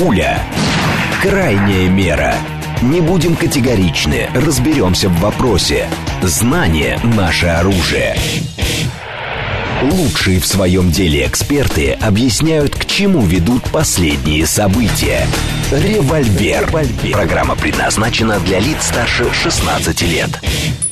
Пуля. Крайняя мера. Не будем категоричны, разберемся в вопросе. Знание – наше оружие. Лучшие в своем деле эксперты объясняют, к чему ведут последние события. Револьвер. Программа предназначена для лиц старше 16 лет.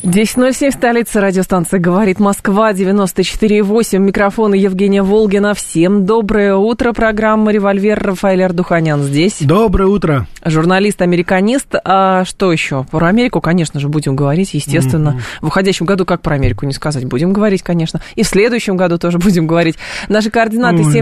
10.07, столица радиостанция «Говорит Москва», 94.8, микрофон Евгения Волгина. Всем доброе утро, программа «Револьвер» Рафаэль Ардуханян здесь. Доброе утро. Журналист-американист. А что еще? Про Америку, конечно же, будем говорить, естественно. Mm-hmm. В уходящем году как про Америку не сказать? Будем говорить, конечно. И в следующем году тоже будем говорить. Наши координаты oh,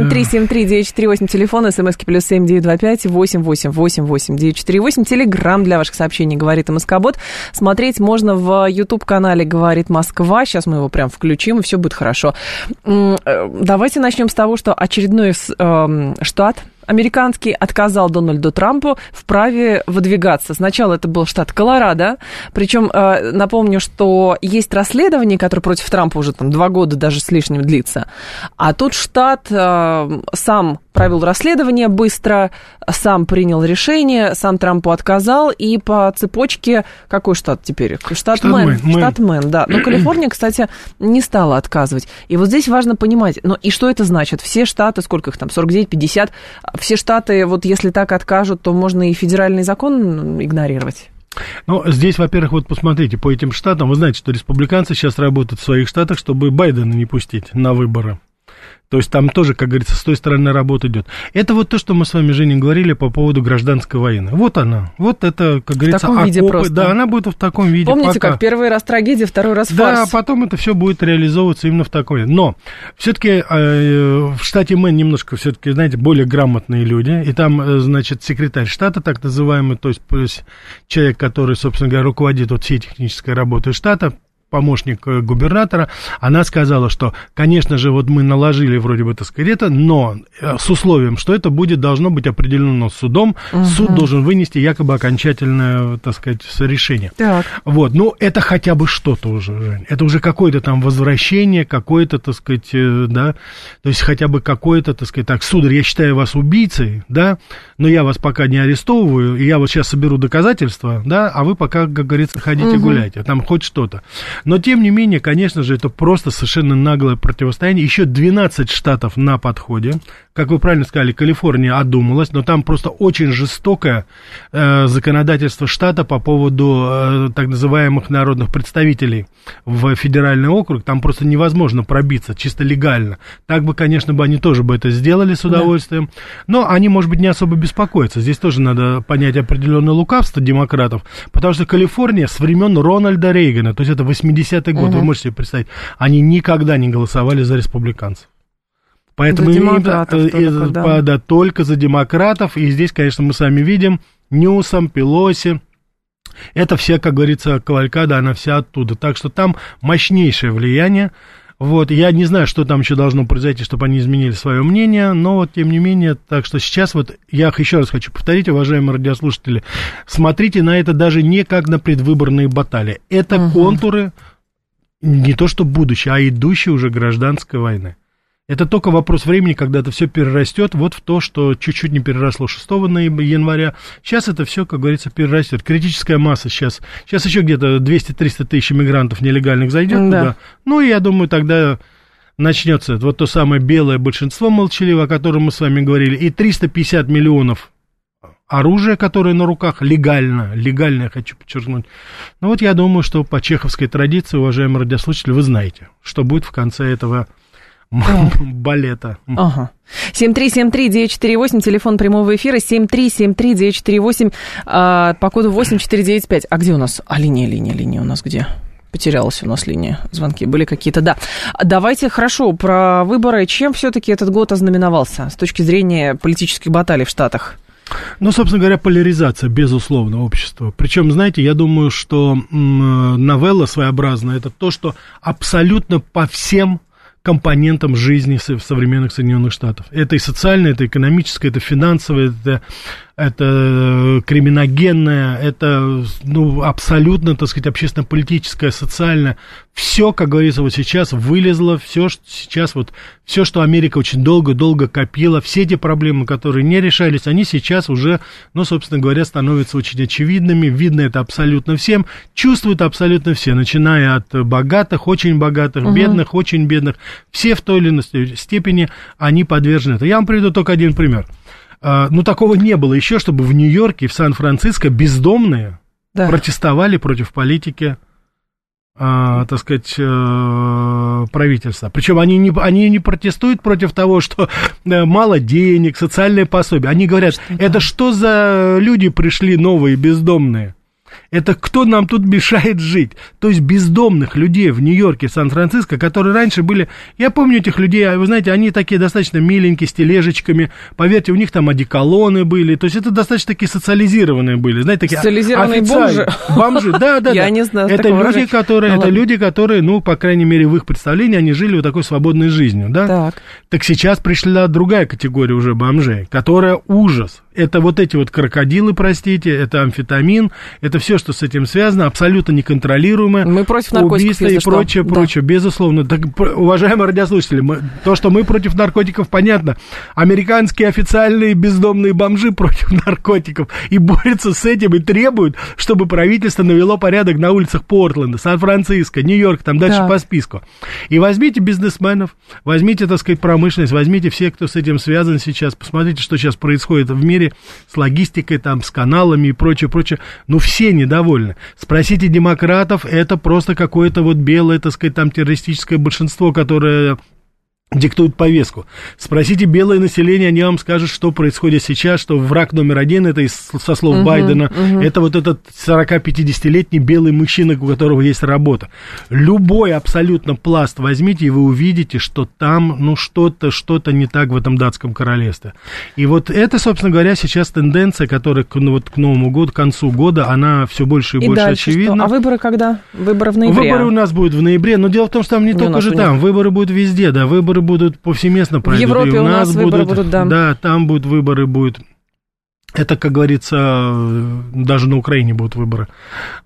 7373948, телефон, смски плюс 7925 888 948, телеграмм для ваших сообщений «Говорит МСК-бот». Смотреть можно в YouTube YouTube-канале «Говорит Москва». Сейчас мы его прям включим, и все будет хорошо. Э, давайте начнем с того, что очередной эм, штат американский отказал Дональду Трампу в праве выдвигаться. Сначала это был штат Колорадо, причем э, напомню, что есть расследование, которое против Трампа уже там два года даже с лишним длится, а тут штат э, сам провел расследование быстро, сам принял решение, сам Трампу отказал, и по цепочке... Какой штат теперь? Штат, штат Мэн. Мэн. Штат Мэн, да. Но Калифорния, кстати, не стала отказывать. И вот здесь важно понимать, ну и что это значит? Все штаты, сколько их там, 49, 50, все штаты, вот если так откажут, то можно и федеральный закон игнорировать? Ну, здесь, во-первых, вот посмотрите, по этим штатам, вы знаете, что республиканцы сейчас работают в своих штатах, чтобы Байдена не пустить на выборы. То есть там тоже, как говорится, с той стороны работа идет. Это вот то, что мы с вами, Женя, говорили по поводу гражданской войны. Вот она. Вот это, как говорится, в таком виде просто. Да, она будет в таком виде. Помните, пока. как первый раз трагедия, второй раз фарс. Да, потом это все будет реализовываться именно в таком виде. Но все-таки э, в штате Мэн немножко все-таки, знаете, более грамотные люди. И там, э, значит, секретарь штата, так называемый, то есть, то есть человек, который, собственно говоря, руководит вот всей технической работой штата, помощник э, губернатора, она сказала, что, конечно же, вот мы наложили вроде бы, так сказать, это, но э, с условием, что это будет, должно быть определено судом, угу. суд должен вынести якобы окончательное, так сказать, решение. Так. Вот, ну, это хотя бы что-то уже, Жень. Это уже какое-то там возвращение, какое-то, так сказать, э, да, то есть хотя бы какое-то, так сказать, так, сударь, я считаю вас убийцей, да, но я вас пока не арестовываю, и я вот сейчас соберу доказательства, да, а вы пока, как говорится, ходите угу. гуляйте, там хоть что-то. Но, тем не менее, конечно же, это просто совершенно наглое противостояние. Еще 12 штатов на подходе. Как вы правильно сказали, Калифорния одумалась, но там просто очень жестокое э, законодательство штата по поводу э, так называемых народных представителей в федеральный округ. Там просто невозможно пробиться чисто легально. Так бы, конечно, бы они тоже бы это сделали с удовольствием. Да. Но они, может быть, не особо беспокоятся. Здесь тоже надо понять определенное лукавство демократов, потому что Калифорния с времен Рональда Рейгана, то есть это 80 80-й год, угу. вы можете себе представить, они никогда не голосовали за республиканцев. Поэтому за демократов именно, только, и, да. да, только за демократов. И здесь, конечно, мы сами видим Ньюсом, Пелоси. Это все, как говорится, кавалькада, она вся оттуда. Так что там мощнейшее влияние. Вот, я не знаю, что там еще должно произойти, чтобы они изменили свое мнение, но вот, тем не менее, так что сейчас вот я еще раз хочу повторить, уважаемые радиослушатели, смотрите на это даже не как на предвыборные баталии. Это угу. контуры не то что будущее, а идущей уже гражданской войны. Это только вопрос времени, когда это все перерастет вот в то, что чуть-чуть не переросло 6 января. Сейчас это все, как говорится, перерастет. Критическая масса сейчас. Сейчас еще где-то 200-300 тысяч иммигрантов нелегальных зайдет да. туда. Ну, и я думаю, тогда начнется вот то самое белое большинство молчаливое, о котором мы с вами говорили, и 350 миллионов оружия, которое на руках, легально, легально, я хочу подчеркнуть. Ну вот я думаю, что по чеховской традиции, уважаемые радиослушатели, вы знаете, что будет в конце этого балета. Ага. 7373948, телефон прямого эфира, 7373948, а, по коду 8495. А где у нас? А линия, линия, линия у нас где? Потерялась у нас линия. Звонки были какие-то, да. Давайте, хорошо, про выборы. Чем все-таки этот год ознаменовался с точки зрения политических баталий в Штатах? Ну, собственно говоря, поляризация, безусловно, общества. Причем, знаете, я думаю, что новелла своеобразная это то, что абсолютно по всем компонентом жизни современных Соединенных Штатах. Это и социальное, это экономическое, это финансовое, это это э, криминогенное, это ну, абсолютно, так сказать, общественно-политическое, социальное. Все, как говорится, вот сейчас вылезло, все, что сейчас вот, все, что Америка очень долго-долго копила, все эти проблемы, которые не решались, они сейчас уже, ну, собственно говоря, становятся очень очевидными, видно это абсолютно всем, чувствуют абсолютно все, начиная от богатых, очень богатых, угу. бедных, очень бедных, все в той или иной степени они подвержены. Это. Я вам приведу только один пример. А, ну, такого не было еще, чтобы в Нью-Йорке, в Сан-Франциско бездомные да. протестовали против политики, а, так сказать, э, правительства. Причем они не, они не протестуют против того, что э, мало денег, социальное пособие. Они говорят, что это что за люди пришли новые, бездомные? Это кто нам тут мешает жить? То есть бездомных людей в Нью-Йорке, Сан-Франциско, которые раньше были... Я помню этих людей, а вы знаете, они такие достаточно миленькие, с тележечками. Поверьте, у них там одеколоны были. То есть это достаточно такие социализированные были. Знаете, такие Социализированные бомжи? Бомжи, да, да. Я не знаю. Это люди, которые, ну это люди, которые, ну, по крайней мере, в их представлении, они жили вот такой свободной жизнью, да? Так. Так сейчас пришла другая категория уже бомжей, которая ужас это вот эти вот крокодилы, простите, это амфетамин, это все, что с этим связано, абсолютно неконтролируемое. Мы против наркотиков, Убийство и что. прочее, да. прочее, безусловно. Так, уважаемые радиослушатели, мы, то, что мы против наркотиков, понятно. Американские официальные бездомные бомжи против наркотиков и борются с этим и требуют, чтобы правительство навело порядок на улицах Портленда, Сан-Франциско, Нью-Йорк, там дальше да. по списку. И возьмите бизнесменов, возьмите, так сказать, промышленность, возьмите всех, кто с этим связан сейчас, посмотрите, что сейчас происходит в мире, с логистикой, там, с каналами и прочее, прочее. Ну, все недовольны. Спросите демократов, это просто какое-то вот белое, так сказать, там террористическое большинство, которое диктуют повестку. Спросите белое население, они вам скажут, что происходит сейчас, что враг номер один, это из, со слов uh-huh, Байдена, uh-huh. это вот этот 40-50-летний белый мужчина, у которого есть работа. Любой абсолютно пласт возьмите, и вы увидите, что там, ну, что-то, что-то не так в этом датском королевстве. И вот это, собственно говоря, сейчас тенденция, которая ну, вот к Новому году, к концу года, она все больше и, и больше очевидна. Что? А выборы когда? Выборы в ноябре? Выборы у нас будут в ноябре, но дело в том, что там не, не только же там, выборы будут везде, да, выборы выборы будут повсеместно пройдут. В Европе и у, у нас, нас выборы будут, да. Да, там будут выборы, будут это, как говорится, даже на Украине будут выборы.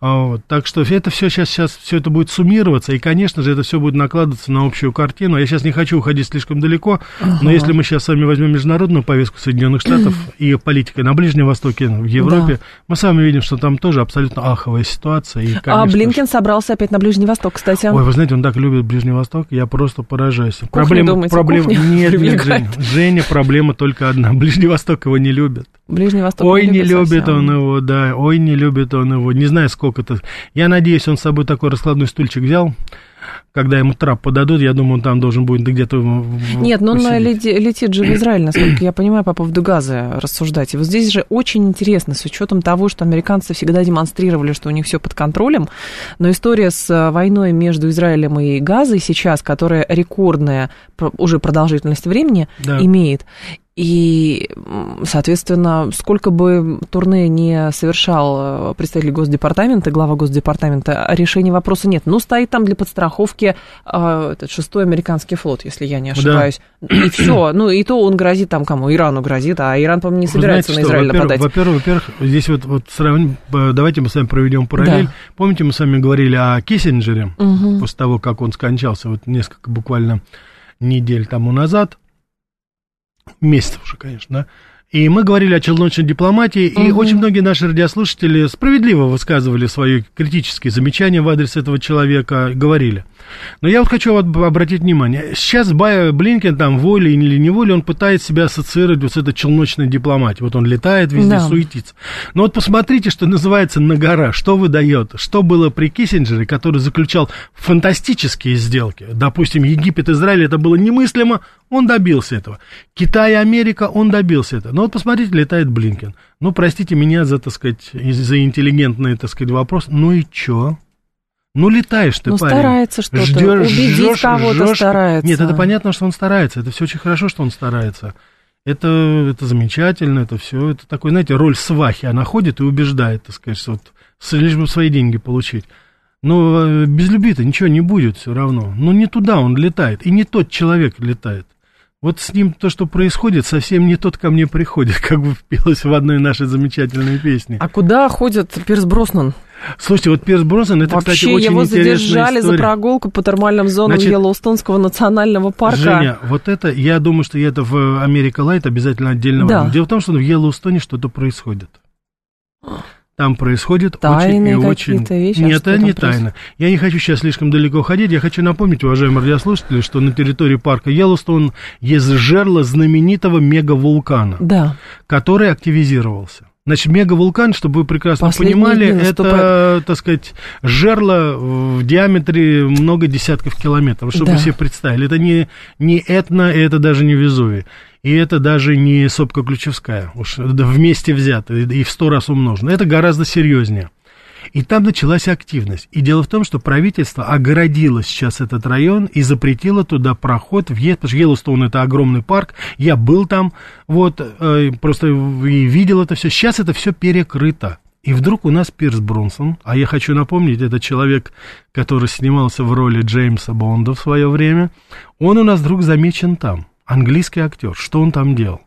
А, вот. Так что это все сейчас, сейчас все это будет суммироваться, и, конечно же, это все будет накладываться на общую картину. Я сейчас не хочу уходить слишком далеко, ага. но если мы сейчас с вами возьмем международную повестку Соединенных Штатов и политикой на Ближнем Востоке, в Европе, да. мы с вами видим, что там тоже абсолютно аховая ситуация. И, конечно, а Блинкен собрался опять на Ближний Восток, кстати. Ой, вы знаете, он так любит Ближний Восток, я просто поражаюсь. Кухню проблема, думаете, проблема... Нет, нет, Женя, Женя, проблема только одна. Ближний Восток его не любит. Ближний Восток Ой, не любит, любит он его, да, ой, не любит он его. Не знаю, сколько-то. Я надеюсь, он с собой такой раскладной стульчик взял когда ему трап подадут, я думаю, он там должен будет где-то Нет, но он лети, летит же в Израиль, насколько я понимаю, по поводу газа рассуждать. И вот здесь же очень интересно, с учетом того, что американцы всегда демонстрировали, что у них все под контролем, но история с войной между Израилем и Газой сейчас, которая рекордная уже продолжительность времени да. имеет, и, соответственно, сколько бы турне не совершал э, представитель Госдепартамента, глава Госдепартамента, решения вопроса нет. Ну, стоит там для подстраховки э, этот шестой американский флот, если я не ошибаюсь. Да. И все. Ну, и то он грозит там кому? Ирану грозит, а Иран, по-моему, не собирается знаете, на Израиль во-первых, нападать. Во-первых, во-первых, здесь вот, вот сравним, давайте мы с вами проведем параллель. Да. Помните, мы с вами говорили о Киссинджере, угу. после того, как он скончался, вот несколько буквально недель тому назад месяцев уже, конечно, да, и мы говорили о челночной дипломатии, угу. и очень многие наши радиослушатели справедливо высказывали свои критические замечания в адрес этого человека, говорили. Но я вот хочу обратить внимание, сейчас Блинкен там волей или неволей, он пытается себя ассоциировать вот с этой челночной дипломатией. Вот он летает везде, да. суетится. Но вот посмотрите, что называется на гора, что выдает, что было при Киссинджере, который заключал фантастические сделки. Допустим, Египет, Израиль, это было немыслимо, он добился этого. Китай Америка, он добился этого. Но вот посмотрите, летает Блинкен. Ну, простите меня за, так сказать, за интеллигентный, так сказать, вопрос. Ну и чё? Ну, летаешь ты, ну, парень. старается что-то, ждешь, убедить ждешь, кого-то ждешь. старается. Нет, это понятно, что он старается, это все очень хорошо, что он старается. Это, это замечательно, это все, это такой, знаете, роль свахи, она ходит и убеждает, так сказать, вот, лишь бы свои деньги получить. Но э, без любви-то ничего не будет все равно. Но не туда он летает, и не тот человек летает. Вот с ним то, что происходит, совсем не тот ко мне приходит, как бы впелось в одной нашей замечательной песне. А куда ходит Пирс Броснан? Слушайте, вот Пирс Броснан, это, Вообще, кстати, очень его задержали история. за прогулку по термальным зонам Значит, Йеллоустонского национального парка. Женя, вот это, я думаю, что это в Америка Лайт обязательно отдельно Да. Дело в том, что в Йеллоустоне что-то происходит. Там происходит очень Тайные и очень... вещи? Нет, это не происходит? тайна. Я не хочу сейчас слишком далеко ходить. Я хочу напомнить, уважаемые радиослушатели, что на территории парка Йеллоустон есть жерло знаменитого мегавулкана, Да. который активизировался. Значит, мегавулкан, чтобы вы прекрасно Последние понимали, это, так сказать, жерло в диаметре много десятков километров, чтобы Да. вы себе представили. Это не, не Этна, и это даже не Везувий. И это даже не сопка Ключевская, уж вместе взято и в сто раз умножено. Это гораздо серьезнее. И там началась активность. И дело в том, что правительство огородило сейчас этот район и запретило туда проход, въезд, потому что Йеллоустоун это огромный парк, я был там, вот, э, просто и видел это все. Сейчас это все перекрыто. И вдруг у нас Пирс Бронсон, а я хочу напомнить, это человек, который снимался в роли Джеймса Бонда в свое время, он у нас вдруг замечен там, английский актер. Что он там делал?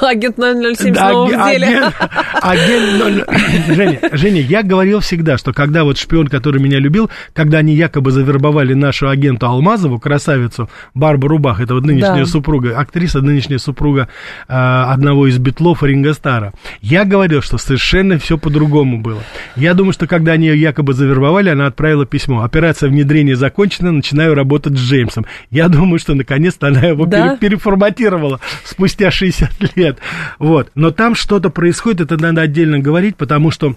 Агент 007 Да, снова в аге- деле. агент- агент ноль- Женя, Женя, я говорил всегда, что когда вот шпион, который меня любил, когда они якобы завербовали нашу агенту Алмазову, красавицу Барбару Бах, это вот нынешняя Да. супруга, актриса, нынешняя супруга э, одного из битлов Ринга Стара, я говорил, что совершенно все по-другому было. Я думаю, что когда они ее якобы завербовали, она отправила письмо. Операция внедрения закончена, начинаю работать с Джеймсом. Я думаю, что наконец-то она его Да? пере- переформатировала спустя 60 лет. Вот. Но там что-то происходит, это надо отдельно говорить, потому что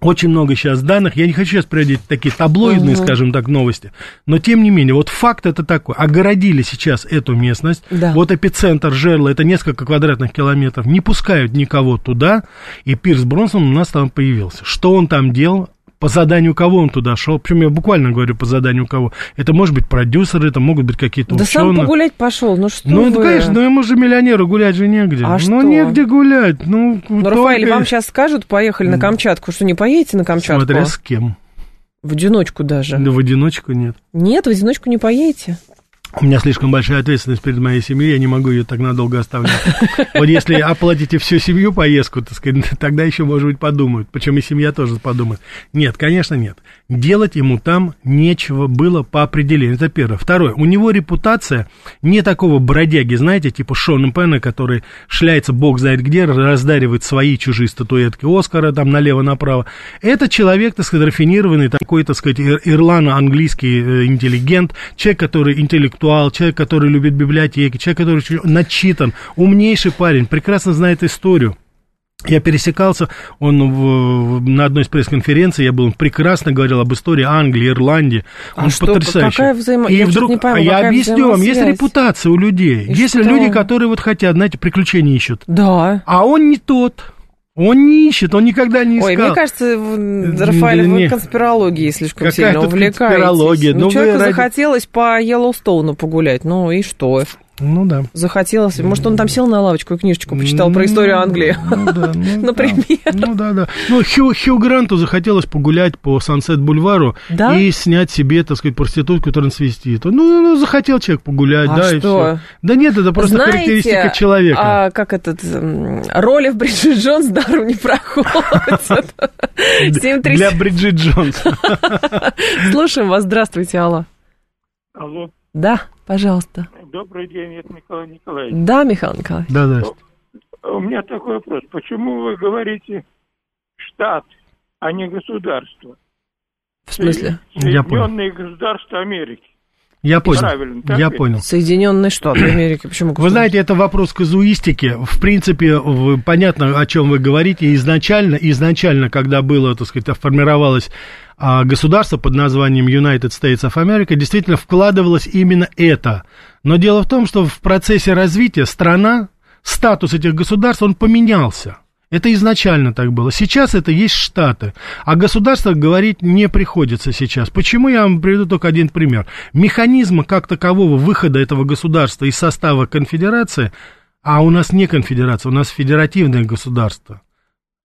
очень много сейчас данных. Я не хочу сейчас приводить такие таблоидные, Мгм. скажем так, новости. Но тем не менее, вот факт это такой. Огородили сейчас эту местность. Да. Вот эпицентр жерла, это несколько квадратных километров. Не пускают никого туда. И Пирс Бронсон у нас там появился. Что он там делал? По заданию кого он туда шел? Причем я буквально говорю по заданию кого. Это может быть продюсеры, это могут быть какие-то Да сам ученые. погулять пошел, ну что Ну, вы? конечно, но ему же миллионеру гулять же негде. А ну, что? негде гулять. Ну, Ну, только- Рафаэль, вам сейчас скажут, поехали на Камчатку, что не поедете на Камчатку? Смотря с кем. В одиночку даже. Да в одиночку нет. Нет, в одиночку не поедете. У меня слишком большая ответственность перед моей семьей, я не могу ее так надолго оставлять. Вот если оплатите всю семью поездку, так сказать, тогда еще, может быть, подумают. Причем и семья тоже подумает. Нет, конечно, нет. Делать ему там нечего было по определению. Это первое. Второе. У него репутация не такого бродяги, знаете, типа Шона Пена, который шляется бог знает где, раздаривает свои чужие статуэтки Оскара там налево-направо. Это человек, так сказать, рафинированный, такой, так сказать, ир- ирлано-английский э, интеллигент, человек, который интеллектуал, человек, который любит библиотеки, человек, который начитан, умнейший парень, прекрасно знает историю. Я пересекался, он в- в- на одной из пресс-конференций, я был, он прекрасно говорил об истории Англии, Ирландии. А Он что, потрясающий. какая взаимо- И я вдруг, не пойму, а я объясню вам, есть репутация у людей. И есть что? люди, которые вот хотят, знаете, приключения ищут. Да. А он не тот. Он не ищет, он никогда не искал. Ой, мне кажется, в- Рафаэль, вы не. конспирологией слишком Какая сильно увлекаетесь. конспирология? Ну, Ну, человеку ради- захотелось по Йеллоустоуну погулять, ну и что? Ну да. Захотелось, может, он там сел на лавочку и книжечку почитал про историю Англии. Ну да, ну да. Например. Ну да, да. Ну, Хью, Хью Гранту захотелось погулять по Сансет Бульвару Да? и снять себе, так сказать, проститутку трансвестита. Ну, ну, захотел человек погулять, А да, и что? все. Да нет, это просто Знаете, характеристика человека. А, как этот роли в Бриджит Джонс даром не три- Для Бриджит Джонс. Слушаем вас. Здравствуйте, Алла. Алло, Да, пожалуйста. добрый день, это Николай Николаевич. Да, Михаил Николаевич. Да, да. У меня такой вопрос. Почему вы говорите штат, а не государство? В смысле? Я понял. Соединенные государства Америки. Я понял. Правильно, Я ведь? понял. Соединенные Штаты Америки. Почему? Вы знаете, это вопрос казуистики. В принципе, понятно, о чем вы говорите. Изначально, изначально, когда было, так сказать, формировалось а, государство под названием United States of America, действительно вкладывалось именно это. Но дело в том, что в процессе развития страна, статус этих государств, он поменялся. Это изначально так было. Сейчас это есть штаты. О государствах говорить не приходится сейчас. Почему? Я вам приведу только один пример. Механизма как такового выхода этого государства из состава конфедерации, а у нас не конфедерация, у нас федеративное государство.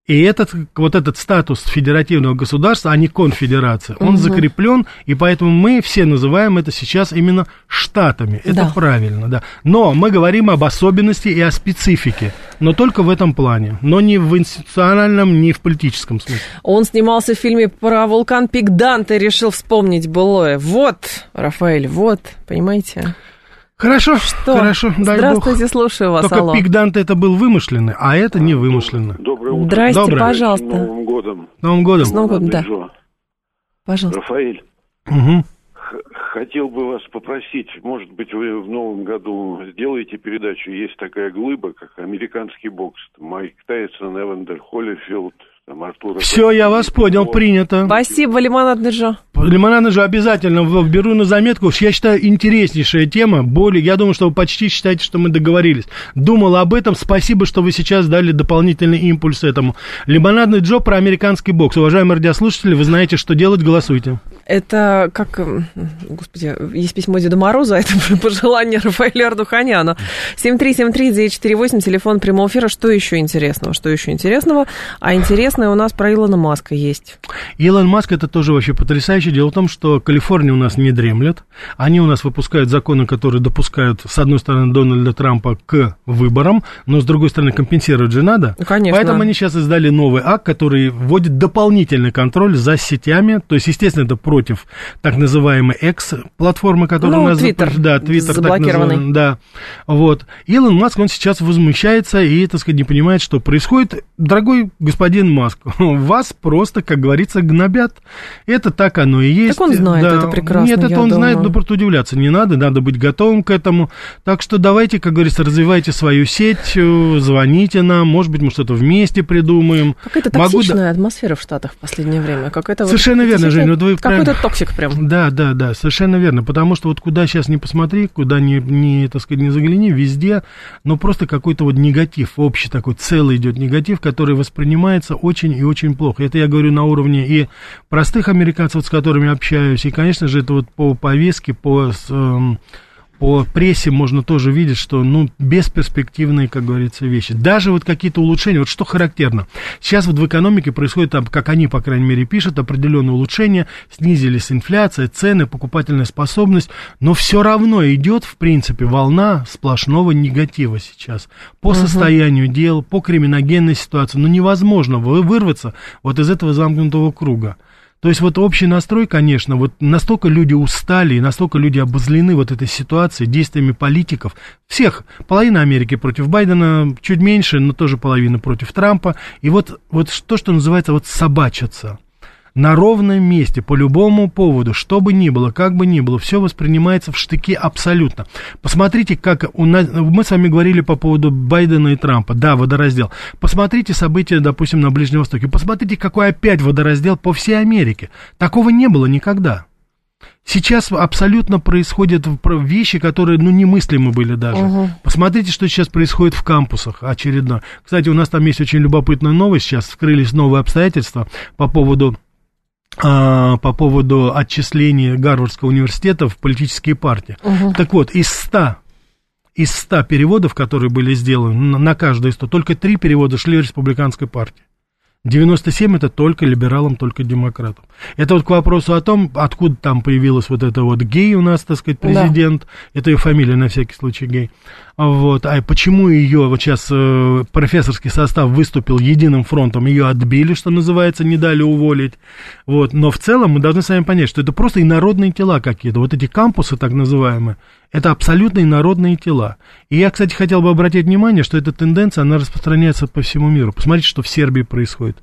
И этот, вот этот статус федеративного государства, а не конфедерация, он угу. закреплен, и поэтому мы все называем это сейчас именно штатами. Это да. правильно, да. Но мы говорим об особенности и о специфике, но только в этом плане, но не в институциональном, не в политическом смысле. Он снимался в фильме про вулкан Пик Данте, решил вспомнить былое. Вот, Рафаэль, вот, понимаете? Хорошо, Что? хорошо, дай Здравствуйте, бог. слушаю вас, Только алло. пик Данте это был вымышленный, а это не вымышленный. Доброе утро. Здрасте, Доброе. пожалуйста. С Новым годом. С Новым годом. С Новым годом, да. Пожалуйста. Рафаэль. Угу. Хотел бы вас попросить, может быть, вы в новом году сделаете передачу. Есть такая глыба, как американский бокс. Майк Тайсон, Эвандер Холлифилд, там Артура. Все, я вас понял, принято. Спасибо, лимонадный Джо. Лимонадный Джо обязательно беру на заметку. Я считаю, интереснейшая тема. Более, я думаю, что вы почти считаете, что мы договорились. Думал об этом. Спасибо, что вы сейчас дали дополнительный импульс этому. Лимонадный Джо про американский бокс. Уважаемые радиослушатели, вы знаете, что делать, голосуйте. Это как, господи, есть письмо Деду Морозу, а это пожелание Рафаэля Ардуханяна. 7373948, телефон прямого эфира. Что еще интересного? Что еще интересного? А интересное у нас про Илона Маска есть. Илон Маск это тоже вообще потрясающе. Дело в том, что Калифорния у нас не дремлет. Они у нас выпускают законы, которые допускают, с одной стороны, Дональда Трампа к выборам, но с другой стороны, компенсировать же надо. Ну, конечно. Поэтому они сейчас издали новый акт, который вводит дополнительный контроль за сетями. То есть, естественно, это про против так называемой X-платформы, которая ну, у нас... Twitter да, Twitter заблокированный. да, вот. Илон Маск, он сейчас возмущается и, так сказать, не понимает, что происходит. Дорогой господин Маск, вас просто, как говорится, гнобят. Это так оно и есть. Так он знает да. это прекрасно, Нет, это он думаю. знает, но просто удивляться не надо, надо быть готовым к этому. Так что давайте, как говорится, развивайте свою сеть, э, звоните нам, может быть, мы что-то вместе придумаем. Какая-то токсичная Могу... атмосфера в Штатах в последнее время. Какая-то Совершенно вот, верно, Женя, вот вы какой это toxic прям. Да, да, да, совершенно верно. Потому что вот куда сейчас не посмотри, куда не, не, так сказать, не загляни, везде, ну, просто какой-то вот негатив, общий такой, целый идет негатив, который воспринимается очень и очень плохо. Это я говорю на уровне и простых американцев, с которыми общаюсь, и, конечно же, это вот по повестке, по... Эм, по прессе можно тоже видеть, что, ну, бесперспективные, как говорится, вещи. Даже вот какие-то улучшения, вот что характерно. Сейчас вот в экономике происходит, там, как они, по крайней мере, пишут, определенные улучшения, снизились инфляция, цены, покупательная способность, но все равно идет, в принципе, волна сплошного негатива сейчас. По состоянию дел, по криминогенной ситуации. Ну, невозможно вырваться вот из этого замкнутого круга. То есть вот общий настрой, конечно, вот настолько люди устали и настолько люди обозлены вот этой ситуацией, действиями политиков, всех, половина Америки против Байдена, чуть меньше, но тоже половина против Трампа, и вот, вот то, что называется вот собачиться – на ровном месте, по любому поводу, что бы ни было, как бы ни было, все воспринимается в штыки абсолютно. Посмотрите, как у нас, мы с вами говорили по поводу Байдена и Трампа, да, водораздел. Посмотрите события, допустим, на Ближнем Востоке, посмотрите, какой опять водораздел по всей Америке. Такого не было никогда. Сейчас абсолютно происходят вещи, которые, ну, немыслимы были даже. Угу. Посмотрите, что сейчас происходит в кампусах очередно. Кстати, у нас там есть очень любопытная новость. Сейчас вскрылись новые обстоятельства по поводу а, по поводу отчисления Гарвардского университета в политические партии. Угу. Так вот, из 100, из 100 переводов, которые были сделаны на каждое из 100, только 3 перевода шли в республиканской партии. 97 это только либералам, только демократам. Это вот к вопросу о том, откуда там появилась вот эта вот гей у нас, так сказать, президент. Да. Это ее фамилия, на всякий случай, гей. Вот. А почему ее, вот сейчас э, профессорский состав выступил единым фронтом, ее отбили, что называется, не дали уволить. Вот. Но в целом мы должны с вами понять, что это просто инородные тела какие-то. Вот эти кампусы, так называемые, это абсолютно инородные тела. И я, кстати, хотел бы обратить внимание, что эта тенденция, она распространяется по всему миру. Посмотрите, что в Сербии происходит.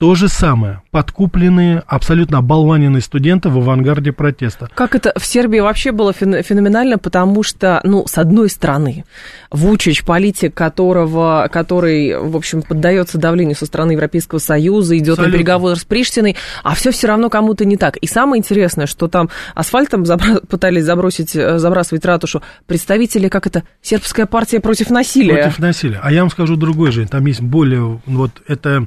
То же самое. Подкупленные, абсолютно оболваненные студенты в авангарде протеста. Как это в Сербии вообще было феноменально, потому что, ну, с одной стороны, Вучич, политик, которого, который, в общем, поддается давлению со стороны Европейского Союза, идет Абсолютно. на переговоры с Приштиной, а все все равно кому-то не так. И самое интересное, что там асфальтом забра- пытались забросить, э, забрасывать ратушу представители, как это, сербская партия против насилия. Против насилия. А я вам скажу другой же, там есть более, вот это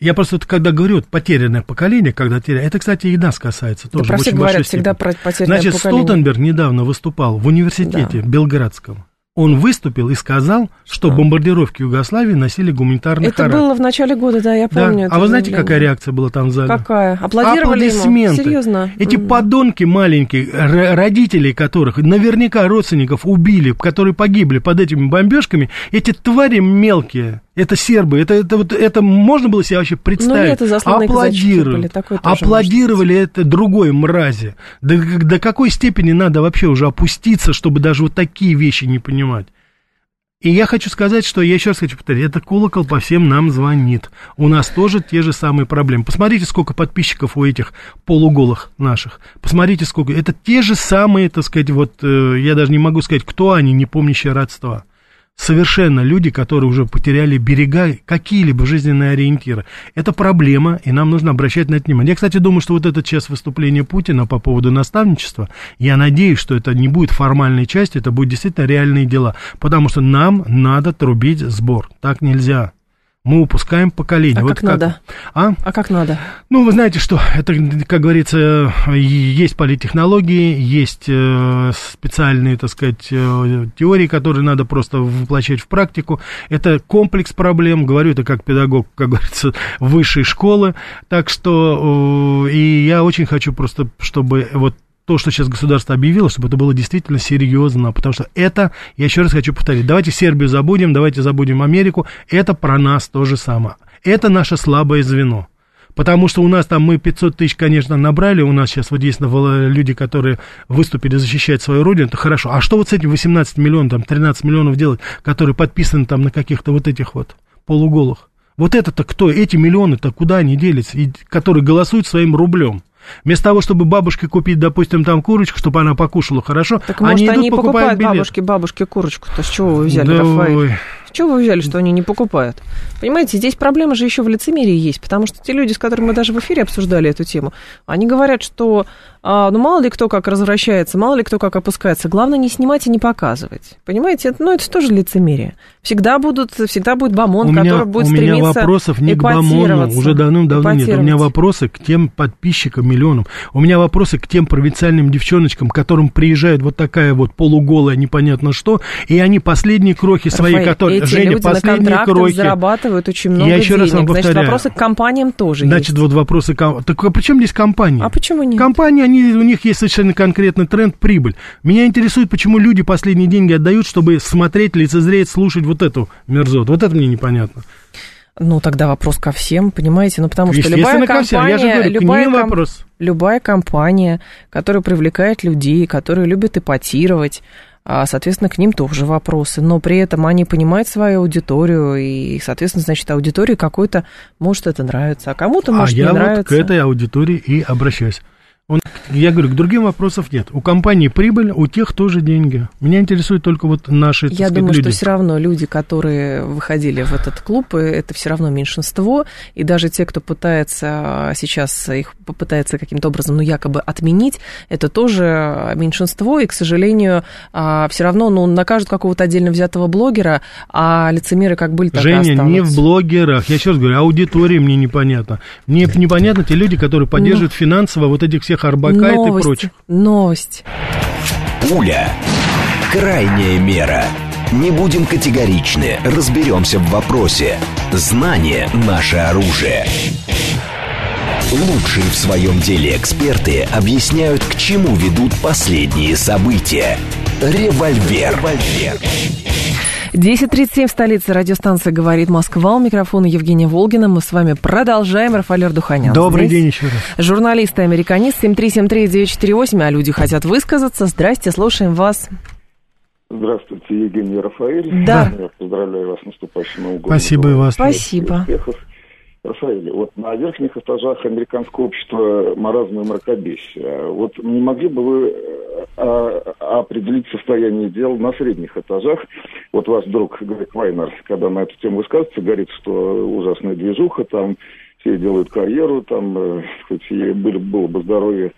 я просто, когда говорю, потерянное поколение, когда теряет, это, кстати, и нас касается тоже. Да про всех говорят всегда про потерянное Значит, поколение. Столтенберг недавно выступал в университете да. Белградском. Он выступил и сказал, что, Что? бомбардировки Югославии носили гуманитарный Это характер. было в начале года, да, я Да. помню. это А вы знаете, какая реакция была там в зале? Какая? Аплодировали ему? Аплодисменты. Серьезно? Эти М. подонки маленькие, родителей которых наверняка родственников убили, которые погибли под этими бомбежками, эти твари мелкие, это сербы, это, это, вот, это можно было себе вообще представить? Ну, это засланные казачки Аплодируют. были, Аплодировали это другой мрази. До, до какой степени надо вообще уже опуститься, чтобы даже вот такие вещи не понимать? И я хочу сказать, что я еще раз хочу повторить, это колокол по всем нам звонит. У нас тоже те же самые проблемы. Посмотрите, сколько подписчиков у этих полуголых наших. Посмотрите, сколько. Это те же самые, так сказать, вот, э, я даже не могу сказать, кто они, не помнящие родства. Совершенно люди, которые уже потеряли берега, какие-либо жизненные ориентиры. Это проблема, и нам нужно обращать на это внимание. Я, кстати, думаю, что вот этот час выступления Путина по поводу наставничества, я надеюсь, что это не будет формальной частью, это будет действительно реальные дела. Потому что нам надо трубить сбор. Так нельзя. Мы упускаем поколение. А вот как надо? А? А как надо? Ну, вы знаете, что это, как говорится, есть политтехнологии, есть э, специальные, так сказать, э, теории, которые надо просто воплощать в практику. Это комплекс проблем, говорю это как педагог, как говорится, высшей школы. Так что, э, и я очень хочу просто, чтобы вот то, что сейчас государство объявило, чтобы это было действительно серьезно, потому что это, я еще раз хочу повторить, давайте Сербию забудем, давайте забудем Америку, это про нас то же самое. Это наше слабое звено. Потому что у нас там мы 500 тысяч, конечно, набрали, у нас сейчас вот есть люди, которые выступили защищать свою родину, это хорошо. А что вот с этим 18 миллионов, там 13 миллионов делать, которые подписаны там на каких-то вот этих вот полуголых? Вот это-то кто? Эти миллионы-то куда они делись, и, которые голосуют своим рублем? Вместо того, чтобы бабушке купить, допустим, там курочку, чтобы она покушала хорошо, Так может, идут, они покупают покупают бабушке, бабушке курочку-то? С чего вы взяли, Да Рафаэль? ой. Чего вы взяли, что они не покупают? Понимаете, здесь проблема же еще в лицемерии есть, потому что те люди, с которыми мы даже в эфире обсуждали эту тему, они говорят, что а, ну мало ли кто как развращается, мало ли кто как опускается, главное не снимать и не показывать. Понимаете, это, ну это тоже лицемерие. Всегда будут, всегда будет бомон, у меня, который будет у меня стремиться вопросов не к эпатироваться. уже давным-давно нет. У меня вопросы к тем подписчикам, миллионам. У меня вопросы к тем провинциальным девчоночкам, к которым приезжает вот такая вот полуголая непонятно что, и они последние крохи свои, Рафаэль, которые... эти Женя, люди на контрактах крохи... зарабатывают очень много Я еще денег. раз вам Значит, повторяю. вопросы к компаниям тоже Значит, есть. вот вопросы... ком- Так а при чем здесь компания? А почему нет? Компании, они, у них есть совершенно конкретный тренд прибыль. Меня интересует, почему люди последние деньги отдают, чтобы смотреть, лицезреть, слушать вот эту мерзоту. Вот это мне непонятно. Ну, тогда вопрос ко всем, понимаете? Ну, потому что любая ко всем. компания... Я же говорю, к любая ним ком- вопрос. Любая компания, которая привлекает людей, которые любят эпатировать, соответственно, к ним тоже вопросы. Но при этом они понимают свою аудиторию, и, соответственно, значит, аудитории какой-то может это нравится, а кому-то А может я не вот нравится. к этой аудитории и обращаюсь. Он, я говорю, к другим вопросов нет. У компании прибыль, у тех тоже деньги. Меня интересует только вот наши, Я сказать, думаю, люди. что все равно люди, которые выходили в этот клуб, э, это все равно меньшинство, и даже те, кто пытается сейчас их попытается каким-то образом, ну, якобы отменить, это тоже меньшинство, и, к сожалению, все равно, ну, накажут какого-то отдельно взятого блогера, а лицемеры как были, так и Женя, не в останутся. блогерах. Я еще раз говорю, аудитория мне непонятна. Мне непонятно те люди, которые поддерживают финансово вот этих всех Арбакайт и Новости, прочих. новости. Пуля. Крайняя мера. Не будем категоричны, разберемся в вопросе. Знание – наше оружие. Лучшие в своем деле эксперты объясняют, к чему ведут последние события. Револьвер. Револьвер. 10.37 в столице радиостанция «Говорит Москва». У микрофона Евгения Волгина. Мы с вами продолжаем. Рафаэль Ардуханян. Добрый здесь. день еще раз. Журналист и американист 7373948, а люди хотят высказаться. Здрасте, слушаем вас. Здравствуйте, Евгений Рафаэль. Да. Я поздравляю вас с наступающим Новым годом. Спасибо и вас. Спасибо. Успехов. Рафаэль, вот на верхних этажах американского общества маразма и мракобесия. Вот не могли бы вы э, а, определить состояние дел на средних этажах? Вот ваш друг Грег Вайнер, когда на эту тему высказывается, говорит, что ужасная движуха, там все делают карьеру, там, э, хоть и было бы здоровье.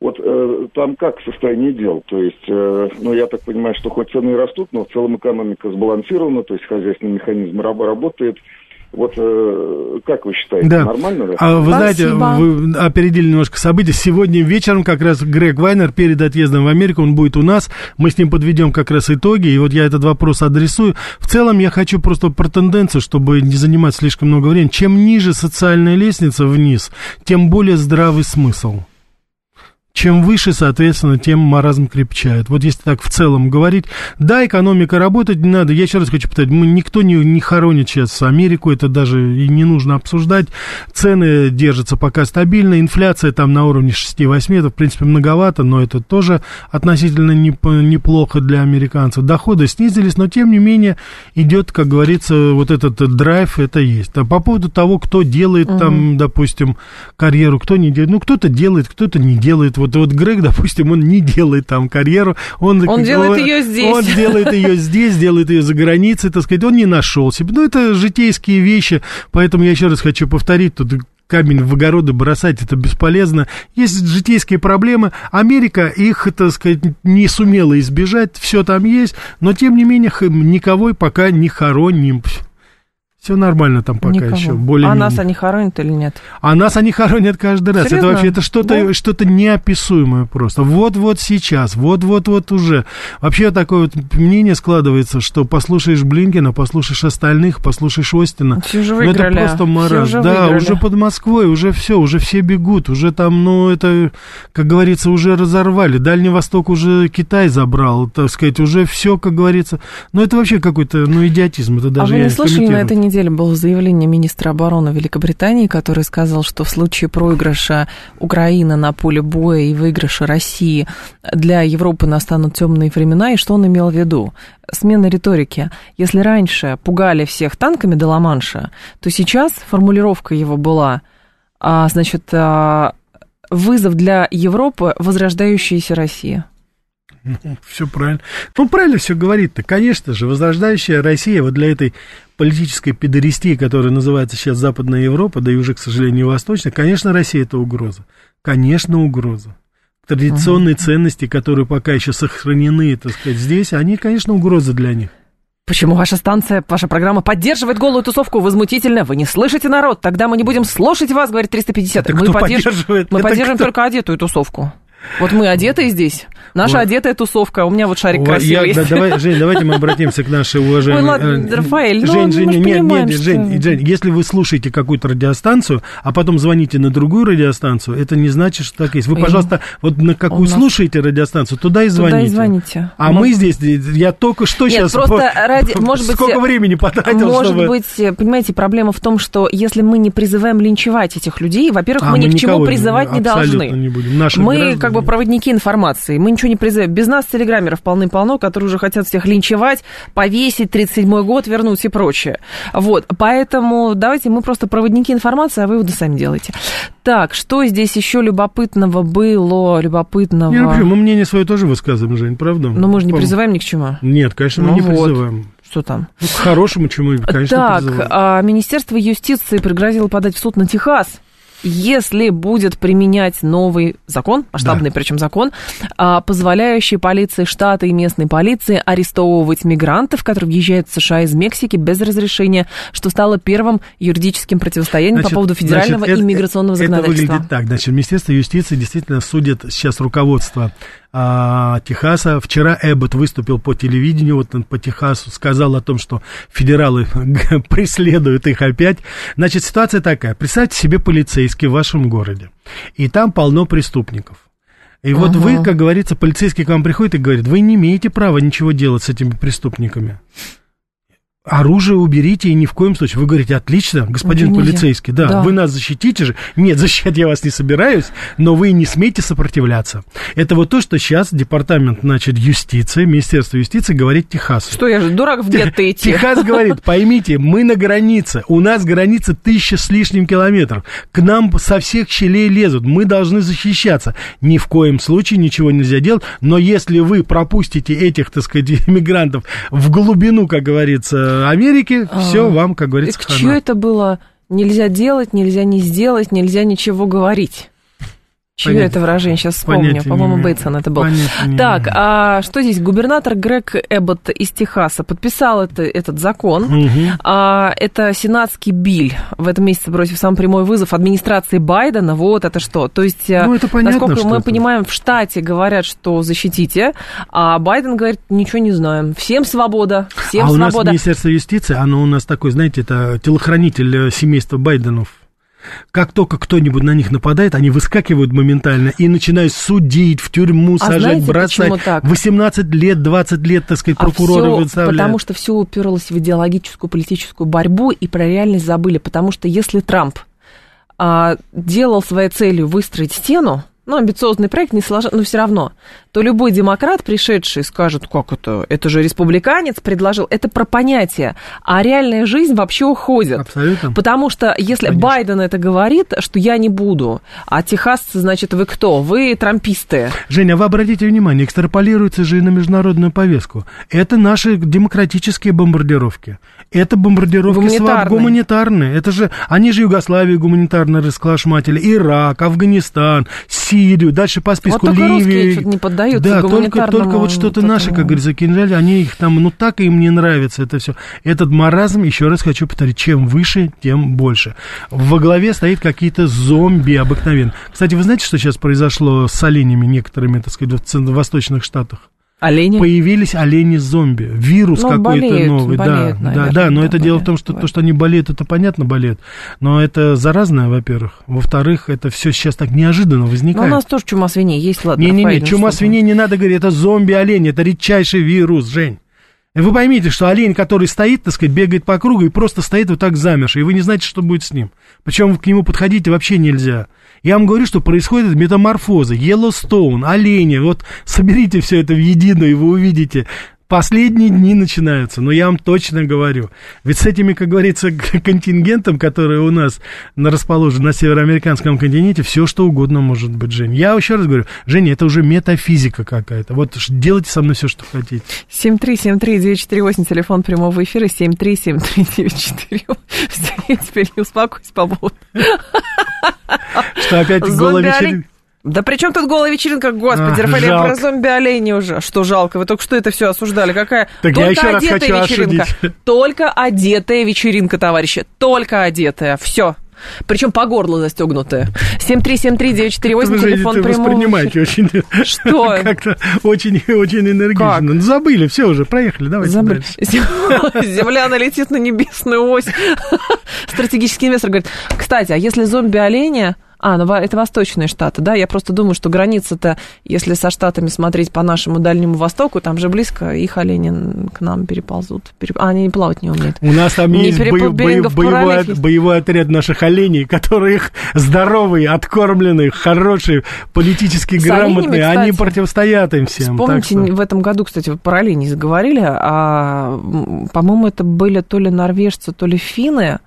Вот э, там как состояние дел? То есть, э, ну, я так понимаю, что хоть цены и растут, но в целом экономика сбалансирована, то есть хозяйственный механизм раб- работает. Вот э, как вы считаете, Да. нормально? А вы Спасибо. знаете, вы опередили немножко события. Сегодня вечером как раз Грег Вайнер перед отъездом в Америку, он будет у нас. Мы с ним подведем как раз итоги. И вот я этот вопрос адресую. В целом я хочу просто про тенденцию, чтобы не занимать слишком много времени. Чем ниже социальная лестница вниз, тем более здравый смысл. Чем выше, соответственно, тем маразм крепчает. Вот если так в целом говорить, да, экономика работать не надо. Я еще раз хочу повторить, мы, никто не, не хоронит сейчас Америку, это даже и не нужно обсуждать. Цены держатся пока стабильно, инфляция там на уровне 6-8, это, в принципе, многовато, но это тоже относительно неп- неплохо для американцев. Доходы снизились, но, тем не менее, идет, как говорится, вот этот драйв, это есть. А по поводу того, кто делает там, допустим, карьеру, кто не делает, ну, кто-то делает, кто-то не делает. Вот, вот Грег, допустим, он не делает там карьеру. Он, Он делает её здесь. Он делает ее здесь, делает ее за границей, так сказать, он не нашел себе. Ну, это житейские вещи, поэтому я еще раз хочу повторить, тут камень в огороды бросать, это бесполезно. Есть житейские проблемы. Америка их, так сказать, не сумела избежать, все там есть, но, тем не менее, никого пока не хороним. Все нормально там пока Никого. еще. Более а нас они хоронят или нет? а нас они хоронят каждый раз. Серьезно? Это вообще это что-то Да? что-то неописуемое просто. Вот-вот сейчас, вот-вот-вот уже. Вообще такое вот мнение складывается, что послушаешь Блинкина, послушаешь остальных, послушаешь Остина. Все уже Ну, выиграли. это просто маразм. уже да, выиграли. уже под Москвой, уже все, уже все бегут, уже там, ну, это, как говорится, уже разорвали. Дальний Восток уже Китай забрал, так сказать, уже все, как говорится. Ну, это вообще какой-то, ну, идиотизм. Это А даже вы я не слышали, на этой неделе было заявление министра обороны Великобритании, который сказал, что в случае проигрыша Украины на поле боя и выигрыша России для Европы настанут темные времена, и что он имел в виду? Смена риторики. Если раньше пугали всех танками до Ла-Манша, то сейчас формулировка его была, а, значит, а, вызов для Европы возрождающаяся Россия. Все правильно. Ну, правильно все говорит-то. Конечно же, возрождающая Россия вот для этой политической педористии, которая называется сейчас Западная Европа, да и уже, к сожалению, Восточная, конечно, Россия это угроза. Конечно, угроза. Традиционные ценности, которые пока еще сохранены, так сказать, здесь, они, конечно, угроза для них. Почему ваша станция, ваша программа поддерживает голую тусовку? Возмутительно. Вы не слышите народ. Тогда мы не будем слушать вас, говорит 350. Это мы кто поддерж- поддерживает? Мы Это поддерживаем кто? только одетую тусовку. Вот мы одетые здесь. Наша Вот. одетая тусовка. У меня вот шарик красивый. я- да, давай, Жень, давайте мы обратимся к нашей уважаемой... Ой, ладно, э, Рафаэль, ну, Жень, мы Жень, ж нет, понимаем, нет, что- Жень, Жень, если вы слушаете какую-то радиостанцию, а потом звоните на другую радиостанцию, это не значит, что так есть. Вы, Ой. пожалуйста, вот на какую нас- слушаете радиостанцию, туда и звоните. Туда и звоните. А Ну, мы здесь, я только что Нет, сейчас... просто ради- может быть, Сколько времени потратил, Может чтобы... быть, понимаете, проблема в том, что если мы не призываем линчевать этих людей, во-первых, А, мы ни к чему призывать не абсолютно должны. не будем. Наших Мы граждан как бы проводники информации, мы ничего не призываем. Без нас телеграммеров полны-полно, которые уже хотят всех линчевать, повесить, 37-й год вернуть и прочее. Вот, поэтому давайте мы просто проводники информации, а выводы сами делайте. Так, что здесь еще любопытного было, любопытного? Не, ну, почему? мы мнение свое тоже высказываем, Жень, правда? Но мы же не Пом- призываем ни к чему. Нет, конечно, мы Ну не вот. призываем. Что там? Ну, к хорошему чему, конечно, так, призываем. а, Министерство юстиции пригрозило подать в суд на Техас, если будет применять новый закон, масштабный причем закон, а, позволяющий полиции штата и местной полиции арестовывать мигрантов, которые въезжают в США из Мексики без разрешения, что стало первым юридическим противостоянием Значит, по поводу федерального значит, это- иммиграционного это законодательства. выглядит так. Значит, Министерство юстиции действительно судит сейчас руководство а, Техаса. Вчера Эббот выступил по телевидению, вот он по Техасу, сказал о том, что федералы преследуют их опять. Значит, ситуация такая. Представьте себе полицейский в вашем городе, и там полно преступников. И вот Ага. вы, как говорится, полицейский к вам приходит и говорит, вы не имеете права ничего делать с этими преступниками. Оружие уберите и ни в коем случае. Вы говорите, отлично, господин нельзя. полицейский, да, Да. вы нас защитите же. Нет, защищать я вас не собираюсь, но вы не смейте сопротивляться. Это вот то, что сейчас департамент, значит, юстиции, Министерство юстиции говорит Техасу. Что я же дурак в гетто идти? Техас говорит, поймите, мы на границе, у нас граница тысяча с лишним километров, к нам со всех щелей лезут, мы должны защищаться. Ни в коем случае ничего нельзя делать, но если вы пропустите этих, так сказать, иммигрантов в глубину, как говорится, Америки, все вам, как говорится, чье хана. это было? Нельзя делать, нельзя не сделать, нельзя ничего говорить. Чье Понятия- это выражение? Сейчас вспомню. По-моему. Бейтсон это был. Понятия Так, а что здесь? Губернатор Грег Эббот из Техаса подписал это, этот закон. Мгм. А, это сенатский биль в этом месяце бросив сам прямой вызов администрации Байдена. Вот это что. То есть, э, Ну, это понятно, насколько мы это. понимаем, в штате говорят, что защитите, а Байден говорит, ничего не знаем. Всем свобода, всем а у нас свобода. Министерство юстиции, оно у нас такой, знаете, это телохранитель э, семейства Байденов. Как только кто-нибудь на них нападает, они выскакивают моментально и начинают судить, в тюрьму А сажать, знаете, бросать. так? 18 лет, 20 лет, так сказать, А прокуроры всё выставляют. потому что все уперлось в идеологическую политическую борьбу и про реальность забыли. Потому что если Трамп а, делал своей целью выстроить стену, ну, амбициозный проект не сложил, но все равно, то любой демократ, пришедший, скажет, как это, это же республиканец предложил, это про понятие, а реальная жизнь вообще уходит. Абсолютно. Потому что если Конечно. Байден это говорит, что я не буду, а техасцы, значит, вы кто? Вы трамписты. Женя, вы обратите внимание, экстраполируется же и на международную повестку. Это наши демократические бомбардировки. Это бомбардировки Гуманитарные. своб- гуманитарные. Это же, они же Югославию гуманитарно расколошматили, Ирак, Афганистан, Сирию, дальше по списку Вот только русские что-то не поддаются Да, только, только вот что-то вот наши, как говорится, кинжали, они их там, ну так им не нравится это все. Этот маразм, еще раз хочу повторить, чем выше, тем больше. Во главе стоит какие-то зомби обыкновенные. Кстати, вы знаете, что сейчас произошло с оленями некоторыми, так сказать, в восточных штатах? Олени? Появились олени-зомби. Вирус Ну, какой-то болеют, новый. болеют, да, наверное, да, да, но да, это дело в болеют, том, что то, болеют. что они болеют, это понятно, болеют. Но это заразное, во-первых. Во-вторых, это все сейчас так неожиданно Ну, у возникает. нас тоже чума свиней есть, ладно. Не-не-не, чума свиней не надо говорить, это зомби-олень, это редчайший вирус, Жень. Вы поймите, что олень, который стоит, так сказать, бегает по кругу и просто стоит вот так замерший, и вы не знаете, что будет с ним. Причем к нему подходить вообще нельзя. Я вам говорю, что происходит метаморфоза, Йеллоустоун, олени, вот соберите все это в единую, и вы увидите, Последние дни начинаются, но я вам точно говорю. Ведь с этими, как говорится, контингентом, который у нас на- расположен на североамериканском континенте, все что угодно может быть, Жень. Я еще раз говорю, Женя, это уже метафизика какая-то. Вот делайте со мной все, что хотите. 7373948, телефон прямого эфира, 7373948. Я теперь не успокоюсь по поводу. Что опять голая Зомби-олень. Да при чем тут голая вечеринка, господи, А, Рафаэль, я про зомби-оленей уже. Что жалко, вы только что это все осуждали. Какая Так я только еще раз одетая хочу вечеринка. осудить. Только одетая вечеринка, товарищи. Только одетая. Все. Причем по горло застегнутая. 7373948, Вы же телефон прямого воспринимаете очень... Что? Как-то очень, очень энергично. Как? Ну, забыли, все уже, проехали, давайте Забыли. Земля налетит на небесную ось. Стратегический инвестор говорит, кстати, а если зомби-оленя... А, ну это восточные штаты, да? Я просто думаю, что граница-то, если со штатами смотреть по нашему Дальнему Востоку, там же близко, их олени к нам переползут. Переп- А, они плавать не умеют. У нас там Не есть боев- боев- Берингов боевой, от- боевой отряд наших оленей, которых здоровые, откормленные, хорошие, политически С грамотные, оленями, они противостоят им всем. Вспомните, что- в этом году, кстати, про оленей заговорили, а, по-моему, это были то ли норвежцы, то ли финны,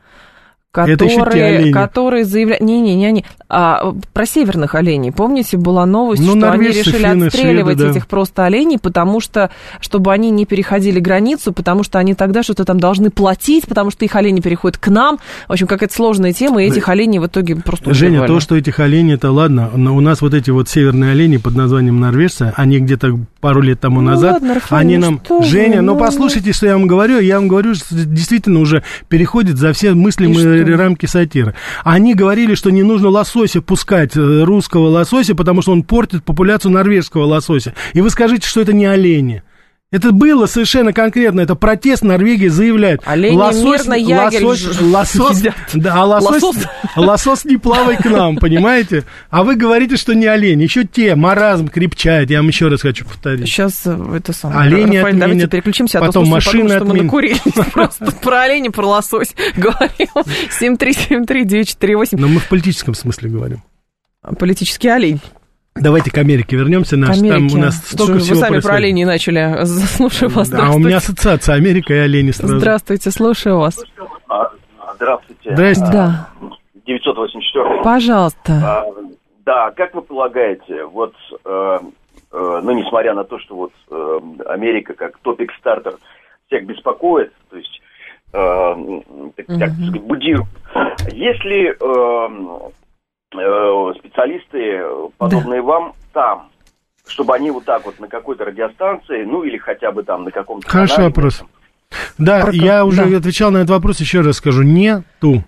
которые, которые заявляли... Не-не, не они. А, про северных оленей. Помните, была новость, Ну, что они решили финны, отстреливать шведы, да. этих просто оленей, потому что, чтобы они не переходили границу, потому что они тогда что-то там должны платить, потому что их олени переходят к нам. В общем, какая-то сложная тема, и этих оленей в итоге просто Женя, убивали. то, что этих оленей, это ладно. Но у нас вот эти вот северные олени под названием норвежцы, они где-то пару лет тому Ну назад, ладно, Рафаэль, они нам... что вы, Женя, ну ну, послушайте, что я вам говорю. Я вам говорю, что действительно уже переходит за все мыслимые рамки сатиры. Они говорили, что не нужно лосося пускать, э, русского лосося, потому что он портит популяцию норвежского лосося. И вы скажите, что это не олени. Это было совершенно конкретно, это протест Норвегии заявляет. Олени мирно ягель лосось, ж- лосось, едят. да, а лосось, Лосось. лосось не плавай к нам, понимаете? А вы говорите, что не олень. Еще те, маразм крепчает, я вам еще раз хочу повторить. Сейчас э, это самое. Олени Рафаэль, давайте отменят, переключимся, а то потом слушатели машины подумают, что мы накурились. Просто про оленя, про лосось говорил. 7373948. Но мы в политическом смысле говорим. Политический олень. Давайте к Америке вернемся. Наш, К Америке. Там у нас столько Вы всего сами про оленей начали. Слушаю вас. Да, а у меня Здравствуйте. ассоциация Америка и олени сразу. Здравствуйте, слушаю вас. А, Здравствуйте. Здрасте. Да, 984. пожалуйста. А, да, как вы полагаете, вот, э, э, ну, несмотря на то, что вот э, Америка как топик-стартер всех беспокоит, то есть, э, так, так сказать, будирует, если э, специалисты, подобные вам, там, чтобы они вот так вот на какой-то радиостанции, ну или хотя бы там на каком-то Хороший канале, вопрос. Да, Прокоп- я уже да. отвечал на этот вопрос, еще раз скажу, нету.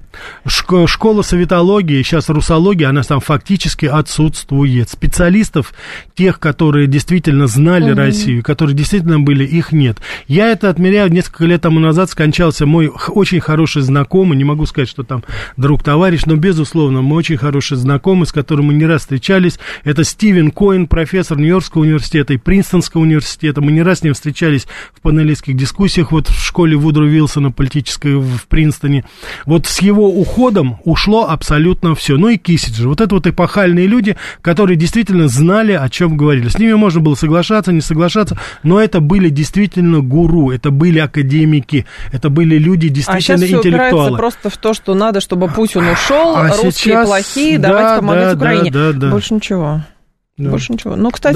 Шко- школа советологии, сейчас русология, она там фактически отсутствует. Специалистов, тех, которые действительно знали Россию, которые действительно были, их нет. Я это отмеряю, несколько лет тому назад скончался мой очень хороший знакомый, не могу сказать, что там друг, товарищ, но, безусловно, мой очень хороший знакомый, с которым мы не раз встречались, это Стивен Коэн, профессор Нью-Йоркского университета и Принстонского университета. Мы не раз с ним встречались в панелистских дискуссиях вот в школе Вудро Вилсона политической в Принстоне. Вот с его уходом ушло абсолютно все. Ну и Киссиджер. Вот это вот эпохальные люди, которые действительно знали, о чем говорили. С ними можно было соглашаться, не соглашаться, но это были действительно гуру, это были академики, это были люди А действительно упирается интеллектуалы. просто в то, что надо, чтобы Путин ушел, а русские сейчас- плохие, да, давайте помогать да, Украине. да, да, да. Больше ничего. Да. Больше ничего. Ну, кстати,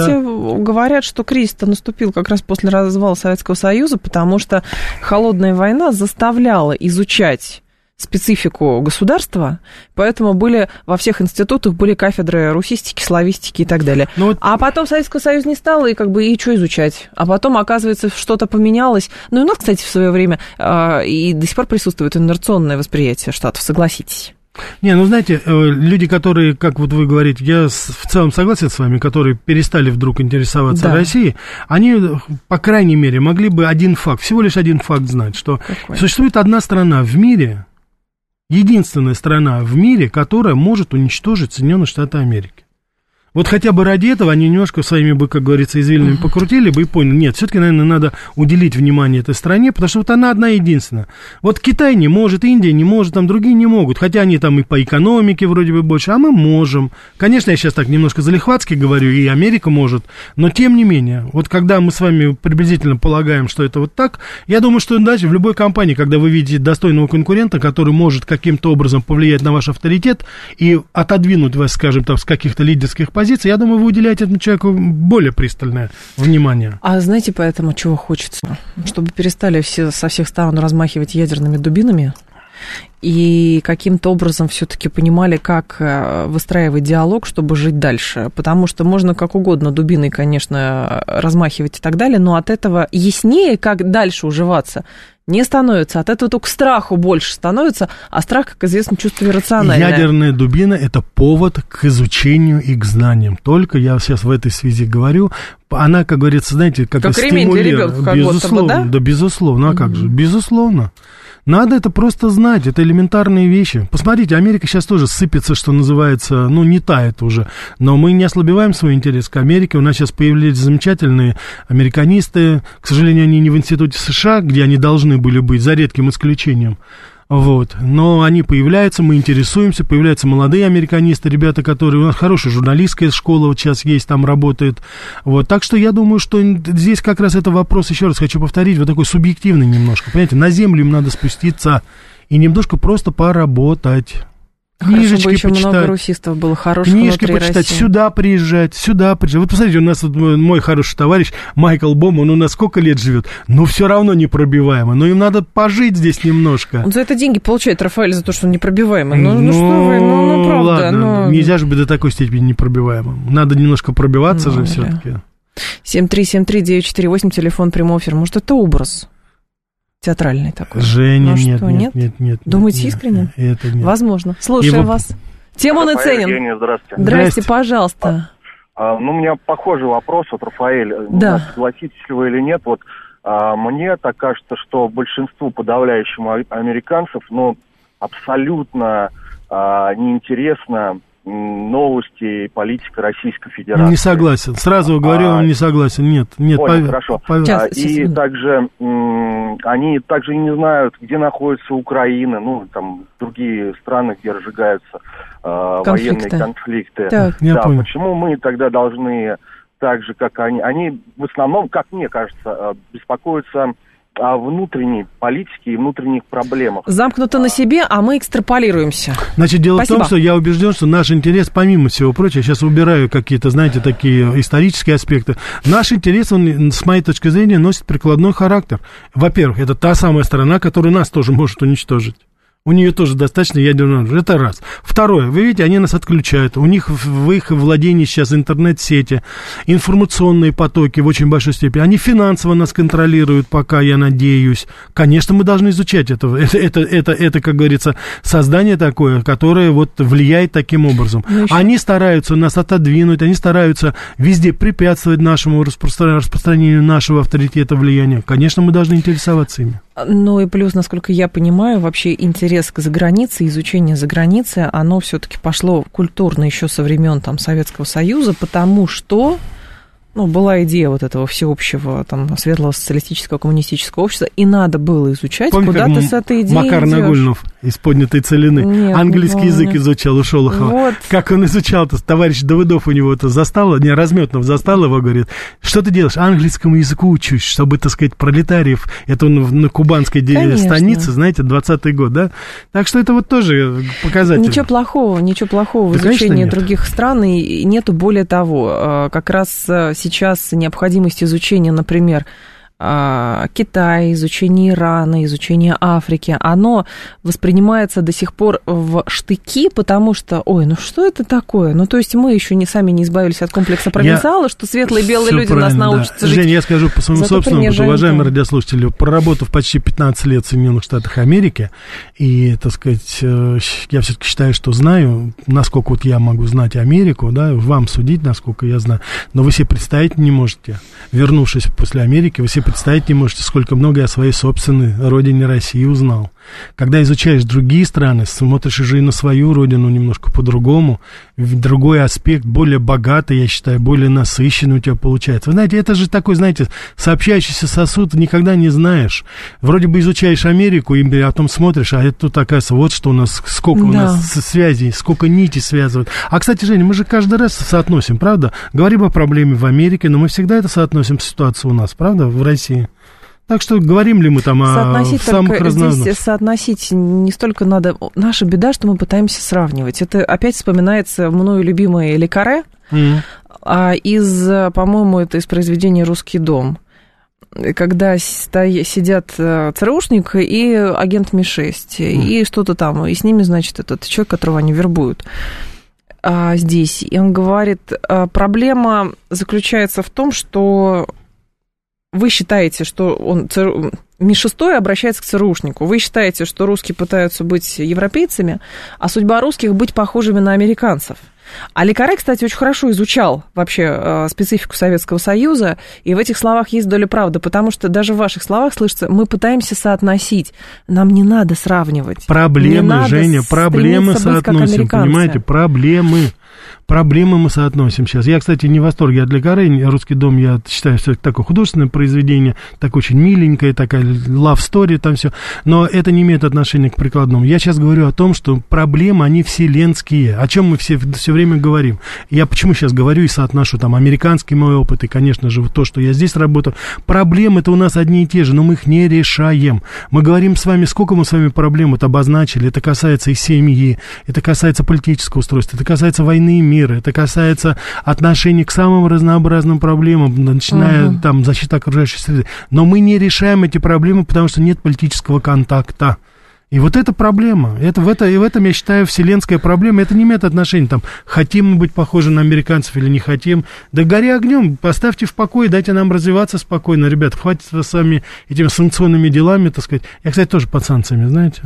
говорят, что кризис-то наступил как раз после развала Советского Союза, потому что холодная война заставляла изучать специфику государства, поэтому были во всех институтах были кафедры русистики, славистики и так далее. Ну вот- А потом Советского Союза не стало, и как бы и что изучать? А потом, оказывается, что-то поменялось. Ну, и у нас, кстати, в свое время а, и до сих пор присутствует инерционное восприятие Штатов, согласитесь. Не, ну знаете, э, люди, которые, как вот вы говорите, я в целом согласен с вами, которые перестали вдруг интересоваться Да. Россией, они, э, по крайней мере, могли бы один факт, всего лишь один факт знать, что Какой? существует одна страна в мире, единственная страна в мире, которая может уничтожить Соединенные Штаты Америки. Вот хотя бы ради этого они немножко своими бы, как говорится, извилинами покрутили бы и поняли, нет, все-таки, наверное, надо уделить внимание этой стране, потому что вот она одна единственная. Вот Китай не может, Индия не может, там другие не могут, хотя они там и по экономике вроде бы больше, а мы можем. Конечно, я сейчас так немножко залихватски говорю, и Америка может, но тем не менее, вот когда мы с вами приблизительно полагаем, что это вот так, я думаю, что дальше в любой компании, когда вы видите достойного конкурента, который может каким-то образом повлиять на ваш авторитет и отодвинуть вас, скажем так, с каких-то лидерских позиций, я думаю, вы уделяете этому человеку более пристальное внимание. А знаете, поэтому чего хочется? Чтобы перестали все со всех сторон размахивать ядерными дубинами и каким-то образом все-таки понимали, как э, выстраивать диалог, чтобы жить дальше. Потому что можно как угодно дубиной, конечно, размахивать и так далее, но от этого яснее, как дальше уживаться, не становится. От этого только страху больше становится, а страх, как известно, чувство иррациональное. Ядерная дубина – это повод к изучению и к знаниям. Только я сейчас в этой связи говорю, она, как говорится, знаете, как, Как ремень для стимулирует. ребенка как будто бы, безусловно, да? да, безусловно, а как же, безусловно. Надо это просто знать, это элементарные вещи. Посмотрите, Америка сейчас тоже сыпется, что называется, ну, не тает уже. Но мы не ослабеваем свой интерес к Америке. У нас сейчас появились замечательные американисты. К сожалению, они не в институте США, где они должны были быть, за редким исключением. Вот. Но они появляются, мы интересуемся, появляются молодые американисты, ребята, которые... У нас хорошая журналистская школа вот сейчас есть, там работает. Вот. Так что я думаю, что здесь как раз это вопрос, еще раз хочу повторить, вот такой субъективный немножко. Понимаете, на землю им надо спуститься и немножко просто поработать. Хорошо бы Книжечки еще много почитать. русистов было хороших Книжки почитать, России. сюда приезжать, сюда приезжать. Вот посмотрите, у нас вот мой, хороший товарищ Майкл Бом, он у нас сколько лет живет, но все равно непробиваемо. Но им надо пожить здесь немножко. Он за это деньги получает, Рафаэль, за то, что он непробиваемый. Ну, ну, что вы, ну, ну правда. ладно, ну... нельзя же быть до такой степени непробиваемым. Надо немножко пробиваться Ну, же да. все-таки. 7373948, телефон прямого эфира. Может, это образ театральный такой? Женя, Ну нет, что, нет, нет? нет, нет. Думаете нет, искренне? нет, Это нет. Возможно. Слушаем Его- вас. Тем он и ценен. Евгений, здравствуйте. Здрасте, Здрасте. пожалуйста. А, ну, у меня похожий вопрос, вот, Рафаэль. Не Да. Согласитесь ли вы или нет, вот а, мне так кажется, что большинству подавляющему а- американцев, ну, абсолютно а, неинтересно новости политика Российской Федерации. Не согласен. Сразу говорю, А, он не согласен. Нет, нет. Понял, пов- хорошо. пов- Сейчас, А, сейчас, и секунду. также они также и не знают, где находится Украина, ну, там, другие страны, где разжигаются а, Конфликты. военные конфликты. Так. Я да, понял. почему мы тогда должны так же, как они, они в основном, как мне кажется, э, беспокоятся о внутренней политике и внутренних проблемах. Замкнуто на себе, а мы экстраполируемся. Значит, дело в Спасибо. том, что я убежден, что наш интерес, помимо всего прочего, сейчас убираю какие-то, знаете, такие исторические аспекты, наш интерес, он, с моей точки зрения, носит прикладной характер. Во-первых, это та самая страна, которая нас тоже может уничтожить. У нее тоже достаточно ядерного оружия. Это раз. Второе. Вы видите, они нас отключают. У них в, их владении сейчас интернет-сети, информационные потоки в очень большой степени. Они финансово нас контролируют пока, я надеюсь. Конечно, мы должны изучать это. Это, это, это, это как говорится, создание такое, которое вот влияет таким образом. Ну, еще- Они стараются нас отодвинуть, они стараются везде препятствовать нашему распро- распространению нашего авторитета, влияния. Конечно, мы должны интересоваться ими. Ну и плюс, насколько я понимаю, вообще интерес к загранице, изучение заграницы, оно все-таки пошло культурно еще со времен там, Советского Союза, потому что ну, была идея вот этого всеобщего там, светлого социалистического коммунистического общества, и надо было изучать, Помните, куда ты с этой идеей Макар идёшь. Нагульнов из поднятой целины. Нет, не Английский помню. язык изучал у Шолохова. Вот. Как он изучал-то? Товарищ Давыдов у него это застал, не, Разметнов застал его, говорит, что ты делаешь? Английскому языку учусь, чтобы, так сказать, пролетариев. Это он в- на кубанской Конечно. станице, знаете, 20-й год, да? Так что это вот тоже показатель. Ничего плохого, ничего плохого в Да, конечно, изучении нет. других стран и нету. Более того, э, как раз э, сейчас необходимость изучения, например, Китая, изучение Ирана, изучение Африки, оно воспринимается до сих пор в штыки, потому что, ой, ну что это такое? Ну, то есть мы еще не сами не избавились от комплекса провинциала, что светлые белые Всё люди нас правильно, да. научатся жить. Жень, я скажу по своему Зато собственному принижаем уважаемые радиослушатели, проработав почти 15 лет в Соединенных Штатах Америки, и, так сказать, э, я все-таки считаю, что знаю, насколько вот я могу знать Америку, да, вам судить, насколько я знаю, но вы себе представить не можете, вернувшись после Америки, вы себе представить не можете, сколько много я о своей собственной родине России узнал. Когда изучаешь другие страны, смотришь уже и на свою родину немножко по-другому, другой аспект, более богатый, я считаю, более насыщенный у тебя получается. Вы знаете, это же такой, знаете, сообщающийся сосуд, никогда не знаешь. Вроде бы изучаешь Америку, и потом смотришь, а это тут оказывается, вот что у нас, сколько у Да. нас с- связей, сколько нитей связывают. А, кстати, Женя, мы же каждый раз соотносим, правда? Говорим о проблеме в Америке, но мы всегда это соотносим с ситуацией у нас, правда, в России. Так что говорим ли мы там о Соотносить самых только разнообразных? здесь соотносить не столько надо. Наша беда, что мы пытаемся сравнивать. Это опять вспоминается мною любимое Лекаре, а из, по-моему, это из произведения «Русский дом», когда сидят э, ЦРУшник и агент Ми-6, и что-то там, и с ними, значит, этот человек, которого они вербуют а, здесь. И он говорит, а, проблема заключается в том, что вы считаете, что он ЦРУ Ми-6 обращается к ЦРУшнику. Вы считаете, что русские пытаются быть европейцами, а судьба русских быть похожими на американцев. А Лекаре, кстати, очень хорошо изучал вообще э, специфику Советского Союза, и в этих словах есть доля правды, потому что даже в ваших словах слышится, мы пытаемся соотносить, нам не надо сравнивать. Не Проблемы, надо Женя, проблемы соотносим, понимаете, проблемы. Проблемы мы соотносим сейчас. Я, кстати, не в восторге от Лекарей. «Русский дом» я считаю все такое художественное произведение, так очень миленькое, такая love story, там все. Но это не имеет отношения к прикладному. Я сейчас говорю о том, что проблемы, они вселенские. О чем мы все, все время говорим. Я почему сейчас говорю и соотношу там американский мой опыт и, конечно же, то, что я здесь работаю. Проблемы это у нас одни и те же, но мы их не решаем. Мы говорим с вами, сколько мы с вами проблем вот обозначили. Это касается и семьи, это касается политического устройства, это касается войны и мира, это касается отношений к самым разнообразным проблемам, начиная Мгм. там защиты окружающей среды. Но мы не решаем эти проблемы, потому что нет политического контакта. И вот это проблема. Это, в, это, и в этом, я считаю, вселенская проблема. Это не имеет отношения, там, хотим мы быть похожи на американцев или не хотим. Да гори огнем, поставьте в покой, дайте нам развиваться спокойно. Ребят, хватит с вами этими санкционными делами, так сказать. Я, кстати, тоже под санкциями, знаете.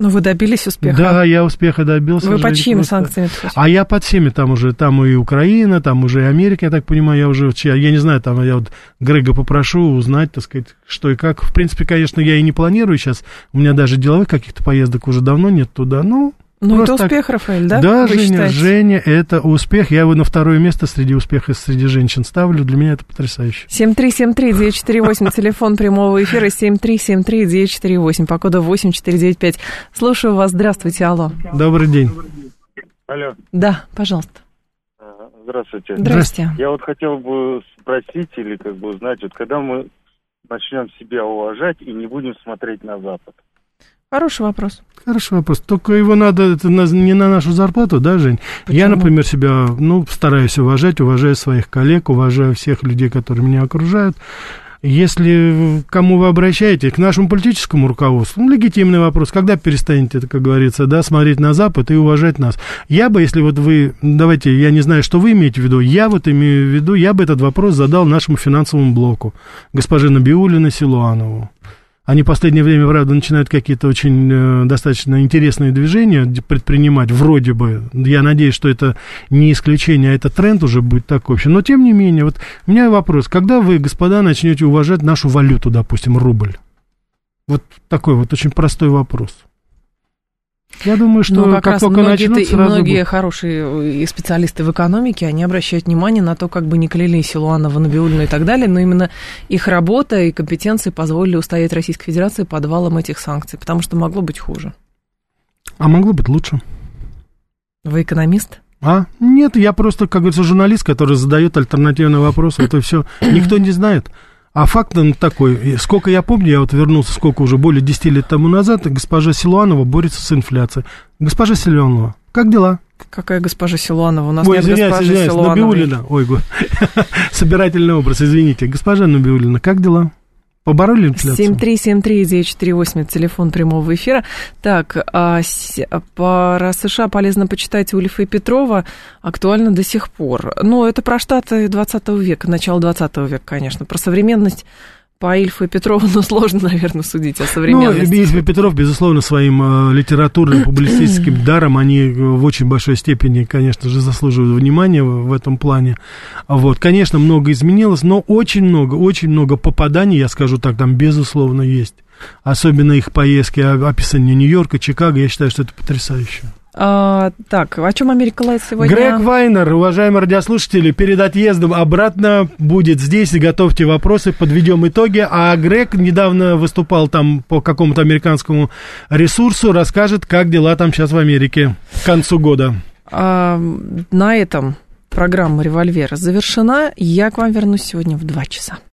Но вы добились успеха. Да, я успеха добился. Вы под Жень, чьими просто. санкциями? А я под всеми там уже, там и Украина, там уже и Америка, я так понимаю, я уже, я, я не знаю, там я вот Грега попрошу узнать, так сказать, что и как. В принципе, конечно, я и не планирую сейчас, у меня даже деловых каких-то поездок уже давно нет туда, ну... Ну, это просто успех, Рафаэль, да? Да, Вы Женя, считаете? Женя, это успех. Я его на второе место среди успехов среди женщин ставлю. Для меня это потрясающе. 7373948, телефон прямого эфира 7373948, по коду 8495. Слушаю вас, здравствуйте, алло. Добрый день. Алло, Да, пожалуйста. здравствуйте. Здрасте. Я вот хотел бы спросить или как бы узнать, вот когда мы начнем себя уважать и не будем смотреть на Запад. Хороший вопрос. Хороший вопрос. Только его надо, это не на нашу зарплату, да, Жень? Я, Почему? например, себя, ну, стараюсь уважать, уважаю своих коллег, уважаю всех людей, которые меня окружают. Если к кому вы обращаетесь, к нашему политическому руководству, ну, легитимный вопрос, когда перестанете, как говорится, да, смотреть на Запад и уважать нас. Я бы, если вот вы, давайте, я не знаю, что вы имеете в виду, я вот имею в виду, я бы этот вопрос задал нашему финансовому блоку, госпоже Набиулина Силуанову. Они в последнее время, правда, начинают какие-то очень э, достаточно интересные движения предпринимать, вроде бы. Я надеюсь, что это не исключение, а это тренд уже будет такой общий. Но, тем не менее, вот у меня вопрос. Когда вы, господа, начнете уважать нашу валюту, допустим, рубль? Вот такой вот очень простой вопрос. Я думаю, что Но как, как раз только многие, начнут, и сразу многие будет. хорошие э, специалисты в экономике, они обращают внимание на то, как бы не кляли Силуанова, Набиулину и так далее, но именно их работа и компетенции позволили устоять Российской Федерации подвалом этих санкций, потому что могло быть хуже. А могло быть лучше. Вы экономист? А? Нет, я просто, как говорится, журналист, который задает альтернативные вопросы. Это все никто не знает. А факт он такой, сколько я помню, я вот вернулся, сколько уже, более 10 лет тому назад, госпожа Силуанова борется с инфляцией. Госпожа Силуанова, как дела? Какая госпожа Силуанова? У нас Ой, нет извиняюсь, госпожи извиняюсь, Силуановой. Набиулина. Ой, собирательный образ, извините. Госпожа Набиулина, как дела? Побороли инфляцию? 7373948, это телефон прямого эфира. Так, а, с- про США полезно почитать у Ильфа и Петрова, актуально до сих пор. Ну, это про Штаты 20 века, начало 20 века, конечно. Про современность по Ильфу и Петрову, ну, сложно, наверное, судить о Ну, современности. Ильф Петров, безусловно, своим э, литературным, публицистским даром, они э, в очень большой степени, конечно же, заслуживают внимания в, этом плане. Вот, конечно, много изменилось, но очень много, очень много попаданий, я скажу так, там, безусловно, есть. Особенно их поездки, о- описание Нью-Йорка, Чикаго, я считаю, что это потрясающе. А, так, о чем Америка Лайт сегодня? Грег Вайнер, уважаемые радиослушатели, перед отъездом обратно будет здесь. Готовьте вопросы, подведем итоги. А Грег недавно выступал там по какому-то американскому ресурсу, расскажет, как дела там сейчас в Америке к концу года. А, на этом программа «Револьвер» завершена. Я к вам вернусь сегодня в 2 часа.